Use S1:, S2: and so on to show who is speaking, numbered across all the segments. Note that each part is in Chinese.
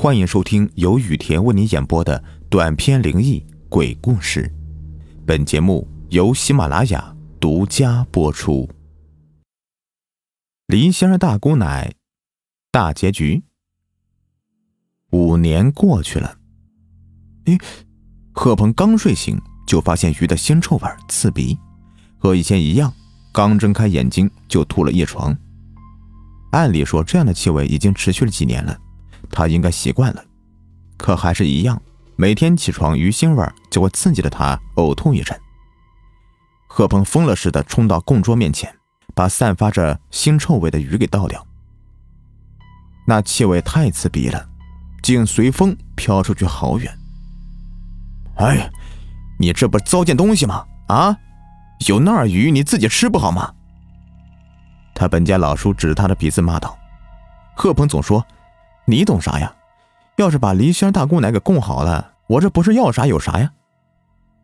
S1: 欢迎收听由雨田为你演播的短篇灵异鬼故事。本节目由喜马拉雅独家播出。梨仙儿大姑奶，大结局。五年过去了，哎，贺鹏刚睡醒就发现鱼的腥臭味刺鼻，和以前一样，刚睁开眼睛就吐了一床。按理说，这样的气味已经持续了几年了。他应该习惯了，可还是一样，每天起床鱼腥味就会刺激的他呕吐一阵。贺鹏疯了似的冲到供桌面前，把散发着腥臭味的鱼给倒掉。那气味太刺鼻了，竟随风飘出去好远。哎，你这不是糟践东西吗？啊，有那儿鱼你自己吃不好吗？他本家老叔指着他的鼻子骂道。贺鹏总说。你懂啥呀？要是把黎仙大姑奶给供好了，我这不是要啥有啥呀？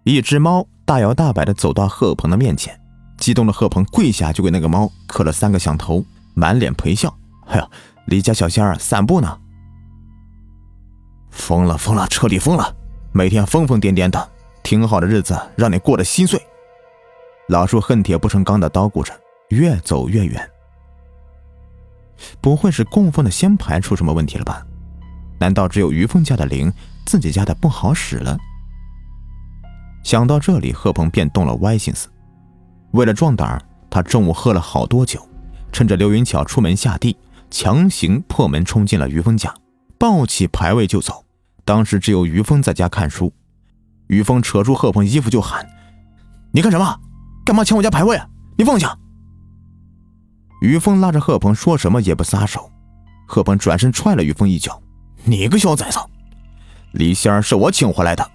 S1: 一只猫大摇大摆的走到贺鹏的面前，激动的贺鹏跪下就给那个猫磕了三个响头，满脸陪笑。哎呀，离家小仙儿散步呢？疯了疯了，彻底疯了！每天疯疯癫癫的，挺好的日子让你过得心碎。老树恨铁不成钢的叨咕着，越走越远。不会是供奉的仙牌出什么问题了吧？难道只有于峰家的灵，自己家的不好使了？想到这里，贺鹏便动了歪心思。为了壮胆他中午喝了好多酒，趁着刘云巧出门下地，强行破门冲进了于峰家，抱起牌位就走。当时只有于峰在家看书，于峰扯住贺鹏衣服就喊：“你干什么？干嘛抢我家牌位？你放下！”于峰拉着贺鹏，说什么也不撒手。贺鹏转身踹了于峰一脚：“你个小崽子！李仙儿是我请回来的，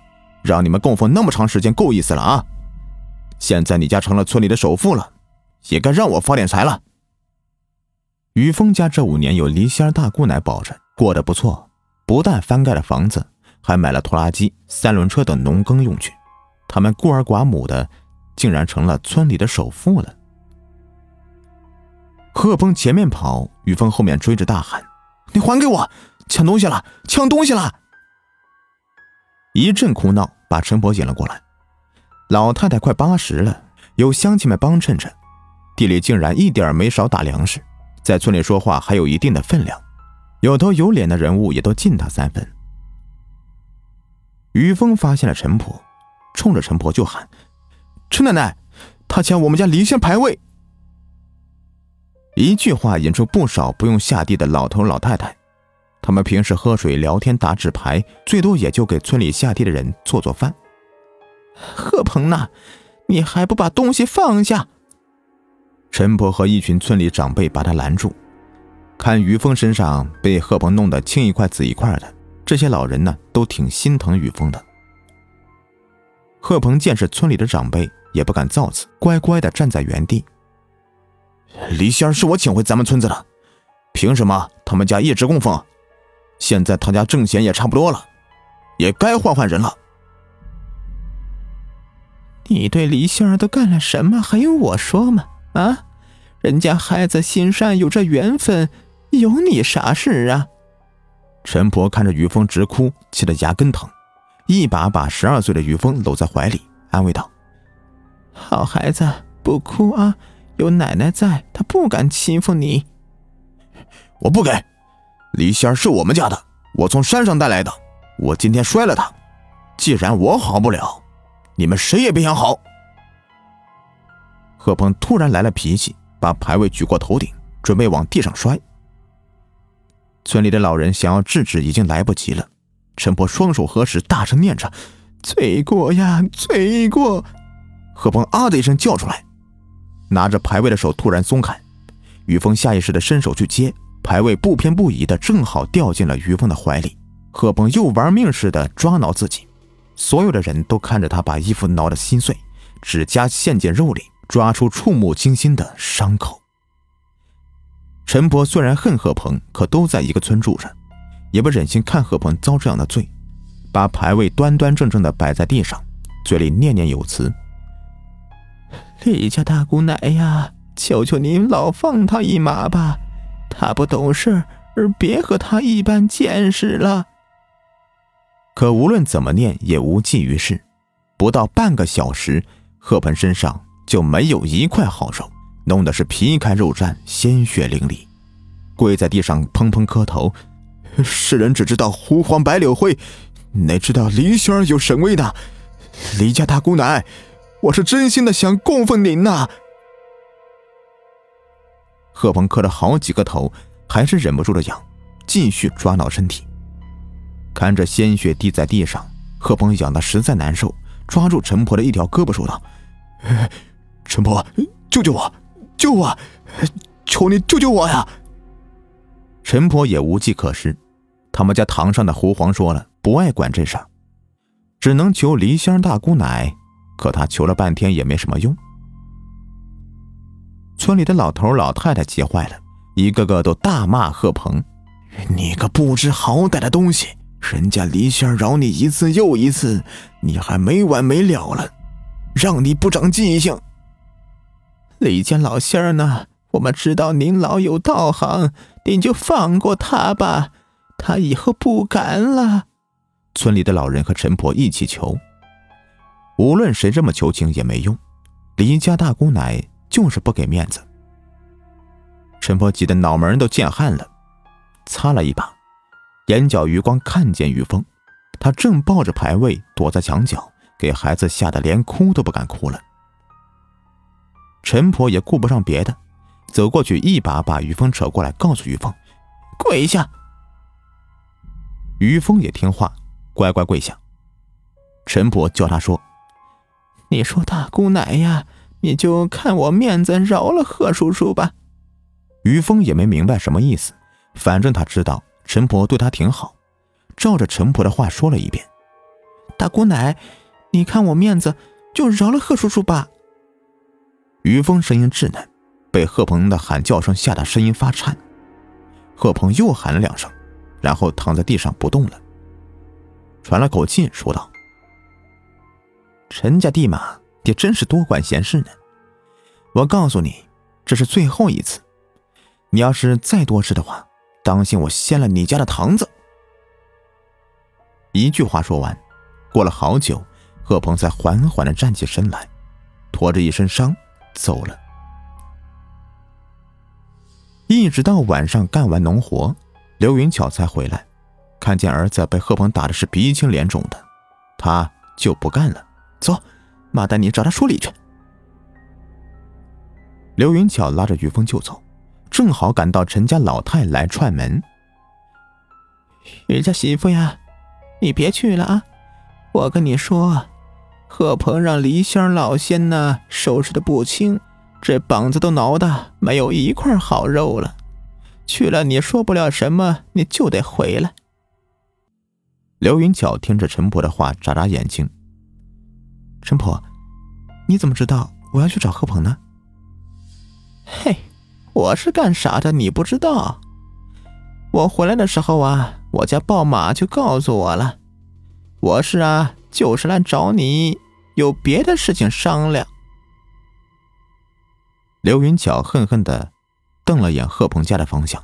S1: 让你们供奉那么长时间，够意思了啊！现在你家成了村里的首富了，也该让我发点财了。”于峰家这五年有李仙儿大姑奶保着，过得不错，不但翻盖了房子，还买了拖拉机、三轮车等农耕用具。他们孤儿寡母的，竟然成了村里的首富了。贺峰前面跑，于峰后面追着大喊：“你还给我！抢东西了！抢东西了！”一阵哭闹把陈婆引了过来。老太太快八十了，有乡亲们帮衬着，地里竟然一点没少打粮食，在村里说话还有一定的分量，有头有脸的人物也都敬他三分。于峰发现了陈婆，冲着陈婆就喊：“陈奶奶，他抢我们家离仙牌位！”一句话引出不少不用下地的老头老太太，他们平时喝水、聊天、打纸牌，最多也就给村里下地的人做做饭。贺鹏呐，你还不把东西放下？陈婆和一群村里长辈把他拦住。看于峰身上被贺鹏弄得青一块紫一块的，这些老人呢都挺心疼于峰的。贺鹏见是村里的长辈，也不敢造次，乖乖的站在原地。李仙儿是我请回咱们村子的，凭什么他们家一直供奉？现在他家挣钱也差不多了，也该换换人了。
S2: 你对李仙儿都干了什么？还用我说吗？啊，人家孩子心善，有这缘分，有你啥事啊？
S1: 陈婆看着于峰直哭，气得牙根疼，一把把十二岁的于峰搂在怀里，安慰道：“
S2: 好孩子，不哭啊。”有奶奶在，他不敢欺负你。
S1: 我不给，李仙儿是我们家的，我从山上带来的。我今天摔了他，既然我好不了，你们谁也别想好。贺鹏突然来了脾气，把牌位举过头顶，准备往地上摔。村里的老人想要制止，已经来不及了。陈婆双手合十，大声念着：“
S2: 罪过呀，罪过！”
S1: 贺鹏啊的一声叫出来。拿着牌位的手突然松开，于峰下意识的伸手去接牌位，不偏不倚的正好掉进了于峰的怀里。贺鹏又玩命似的抓挠自己，所有的人都看着他把衣服挠得心碎，指甲陷进肉里，抓出触目惊心的伤口。陈伯虽然恨贺鹏，可都在一个村住着，也不忍心看贺鹏遭这样的罪，把牌位端端正正的摆在地上，嘴里念念有词。
S2: 李家大姑奶呀，求求您老放他一马吧，他不懂事儿，别和他一般见识了。
S1: 可无论怎么念也无济于事。不到半个小时，贺鹏身上就没有一块好肉，弄得是皮开肉绽，鲜血淋漓，跪在地上砰砰磕头。世人只知道狐黄白柳灰，哪知道黎仙儿有神威呢？李家大姑奶，我是真心的想供奉您呐！贺鹏磕了好几个头，还是忍不住的痒，继续抓挠身体。看着鲜血滴在地上，贺鹏痒的实在难受，抓住陈婆的一条胳膊说道：“陈婆，救救我，救我！求你救救我呀！”陈婆也无计可施，他们家堂上的狐皇说了，不爱管这事儿，只能求梨香大姑奶。可他求了半天也没什么用。村里的老头老太太急坏了，一个个都大骂贺鹏：“你个不知好歹的东西！人家梨香饶你一次又一次，你还没完没了了，让你不长记性！”
S2: 李家老仙儿呢？我们知道您老有道行，您就放过他吧，他以后不敢了。
S1: 村里的老人和陈婆一起求，无论谁这么求情也没用，李家大姑奶就是不给面子。陈婆急得脑门都见汗了，擦了一把，眼角余光看见于峰，他正抱着牌位躲在墙角，给孩子吓得连哭都不敢哭了。陈婆也顾不上别的。走过去，一把把于峰扯过来，告诉于峰：“
S2: 跪下。”
S1: 于峰也听话，乖乖跪下。陈婆叫他说：“
S2: 你说大姑奶呀，你就看我面子，饶了贺叔叔吧。”
S1: 于峰也没明白什么意思，反正他知道陈婆对他挺好，照着陈婆的话说了一遍：“
S2: 大姑奶，你看我面子，就饶了贺叔叔吧。”
S1: 于峰声音稚嫩。被贺鹏的喊叫声吓得声音发颤，贺鹏又喊了两声，然后躺在地上不动了，喘了口气说道：“陈家地马，也真是多管闲事呢。我告诉你，这是最后一次，你要是再多事的话，当心我掀了你家的堂子。”一句话说完，过了好久，贺鹏才缓缓的站起身来，拖着一身伤走了。一直到晚上干完农活，刘云巧才回来，看见儿子被贺鹏打的是鼻青脸肿的，他就不干了。走，妈带你找他说理去。刘云巧拉着于峰就走，正好赶到陈家老太来串门。
S2: 于家媳妇呀，你别去了啊！我跟你说，贺鹏让梨香老仙呢收拾的不轻。这膀子都挠的没有一块好肉了，去了你说不了什么，你就得回来。
S1: 刘云巧听着陈婆的话，眨眨眼睛。陈婆，你怎么知道我要去找贺鹏呢？
S2: 嘿，我是干啥的？你不知道？我回来的时候啊，我家豹马就告诉我了。我是啊，就是来找你，有别的事情商量。
S1: 刘云巧恨恨的瞪了眼贺鹏家的方向，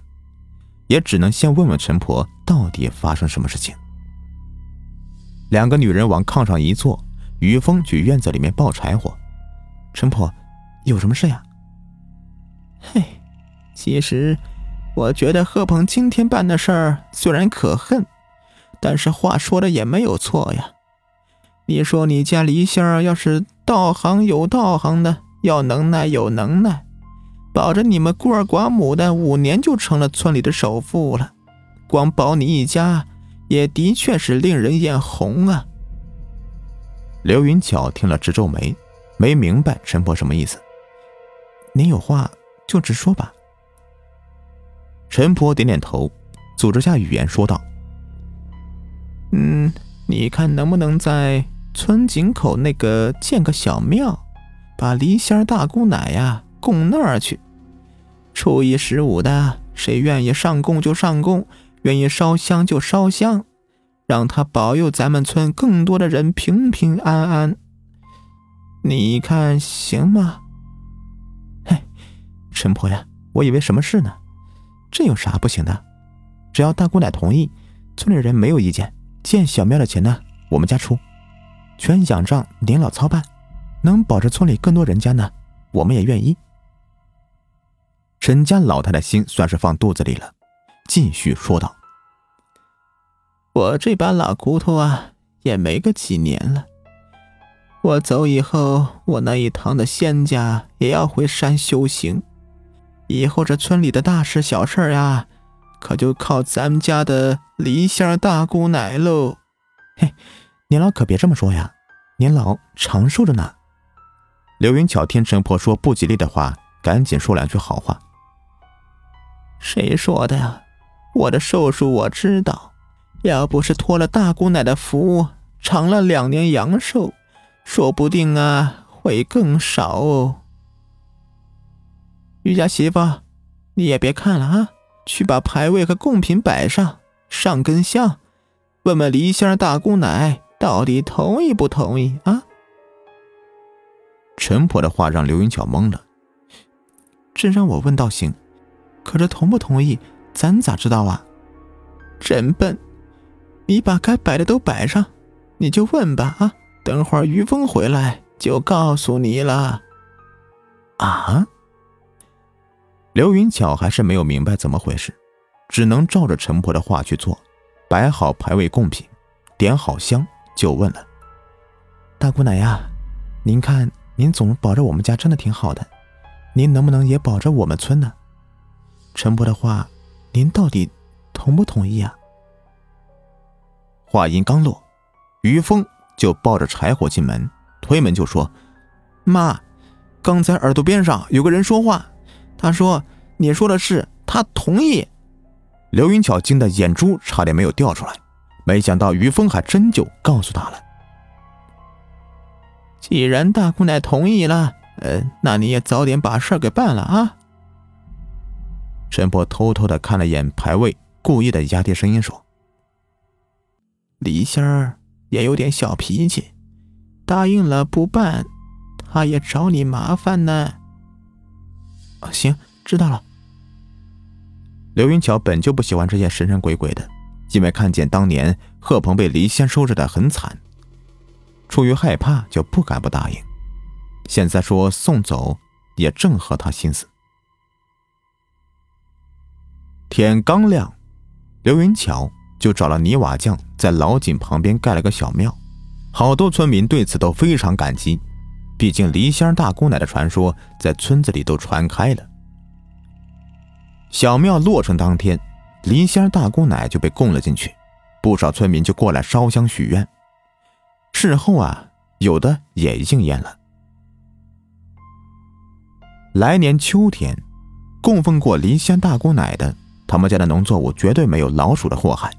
S1: 也只能先问问陈婆到底发生什么事情。两个女人往炕上一坐，于峰去院子里面抱柴火。陈婆，有什么事呀？
S2: 嘿，其实我觉得贺鹏今天办的事儿虽然可恨，但是话说的也没有错呀。你说你家黎仙儿要是道行有道行的。要能耐有能耐，保着你们孤儿寡母的，五年就成了村里的首富了。光保你一家，也的确是令人眼红啊。
S1: 刘云巧听了直皱眉，没明白陈婆什么意思。您有话就直说吧。陈婆点点头，组织下语言说道：“
S2: 嗯，你看能不能在村井口那个建个小庙？”把梨仙大姑奶呀供那儿去，初一十五的，谁愿意上供就上供，愿意烧香就烧香，让他保佑咱们村更多的人平平安安。你看行吗？
S1: 嘿，陈婆呀，我以为什么事呢？这有啥不行的？只要大姑奶同意，村里人没有意见，
S2: 建小庙的钱呢，我们家出，全仰仗您老操办，能保着村里更多人家呢，我们也愿意。
S1: 陈家老太太心算是放肚子里了，继续说道：“
S2: 我这把老骨头啊，也没个几年了。我走以后，我那一堂的仙家也要回山修行，以后这村里的大事小事呀。”可就靠咱们家的梨香大姑奶喽！
S1: 嘿，您老可别这么说呀，您老长寿着呢。刘云巧听陈婆说不吉利的话，赶紧说两句好话。
S2: 谁说的呀？我的寿数我知道，要不是托了大姑奶的福，长了两年阳寿，说不定啊会更少哦。余家媳妇，你也别看了啊。去把牌位和贡品摆上，上根香，问问梨香大姑奶到底同意不同意啊？
S1: 陈婆的话让刘云巧懵了。
S2: 真让我问倒行，可这同不同意，咱咋知道啊？真笨！你把该摆的都摆上，你就问吧啊！等会儿于峰回来就告诉你了。
S1: 啊？刘云巧还是没有明白怎么回事，只能照着陈婆的话去做，摆好牌位贡品，点好香，就问了：“
S2: 大姑奶呀，您看您总保着我们家真的挺好的，您能不能也保着我们村呢？陈婆的话，您到底同不同意啊？”
S1: 话音刚落，于峰就抱着柴火进门，推门就说：“
S2: 妈，刚才耳朵边上有个人说话。”他说：“你说的是他同意。”
S1: 刘云巧惊得眼珠差点没有掉出来，没想到于峰还真就告诉他了。
S2: 既然大姑奶同意了，呃，那你也早点把事儿给办了啊。
S1: 陈婆偷偷的看了眼牌位，故意的压低声音说：“
S2: 李仙儿也有点小脾气，答应了不办，他也找你麻烦呢。”行，知道了。
S1: 刘云巧本就不喜欢这些神神鬼鬼的，因为看见当年贺鹏被黎仙收拾的很惨，出于害怕就不敢不答应。现在说送走，也正合他心思。天刚亮，刘云巧就找了泥瓦匠，在老井旁边盖了个小庙。好多村民对此都非常感激。毕竟梨仙大姑奶的传说在村子里都传开了。小庙落成当天，梨仙大姑奶就被供了进去，不少村民就过来烧香许愿。事后啊，有的也应验了。来年秋天，供奉过梨仙大姑奶的，他们家的农作物绝对没有老鼠的祸害。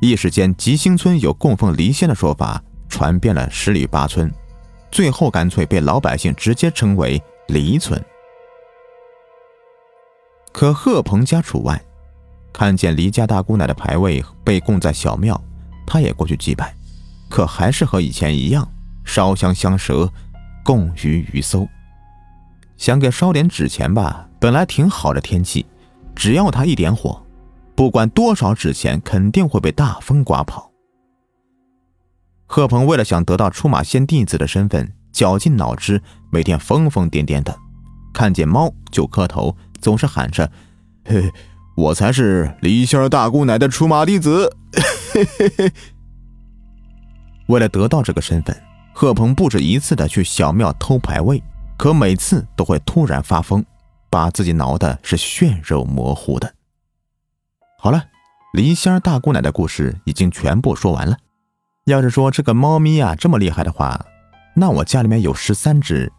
S1: 一时间，吉星村有供奉梨仙的说法传遍了十里八村。最后干脆被老百姓直接称为离村。可贺鹏家除外，看见黎家大姑奶的牌位被供在小庙，他也过去祭拜，可还是和以前一样，烧香香蛇，供鱼鱼搜。想给烧点纸钱吧，本来挺好的天气，只要他一点火，不管多少纸钱，肯定会被大风刮跑。贺鹏为了想得到出马仙弟子的身份，绞尽脑汁，每天疯疯癫癫的，看见猫就磕头，总是喊着：“嘿，我才是李仙大姑奶的出马弟子。”为了得到这个身份，贺鹏不止一次的去小庙偷牌位，可每次都会突然发疯，把自己挠的是血肉模糊的。好了，李仙大姑奶的故事已经全部说完了。要是说这个猫咪啊这么厉害的话，那我家里面有十三只，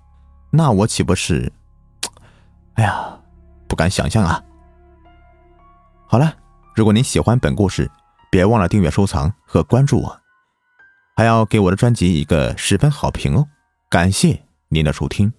S1: 那我岂不是？哎呀，不敢想象啊！好了，如果您喜欢本故事，别忘了订阅、收藏和关注我，还要给我的专辑一个十分好评哦！感谢您的收听。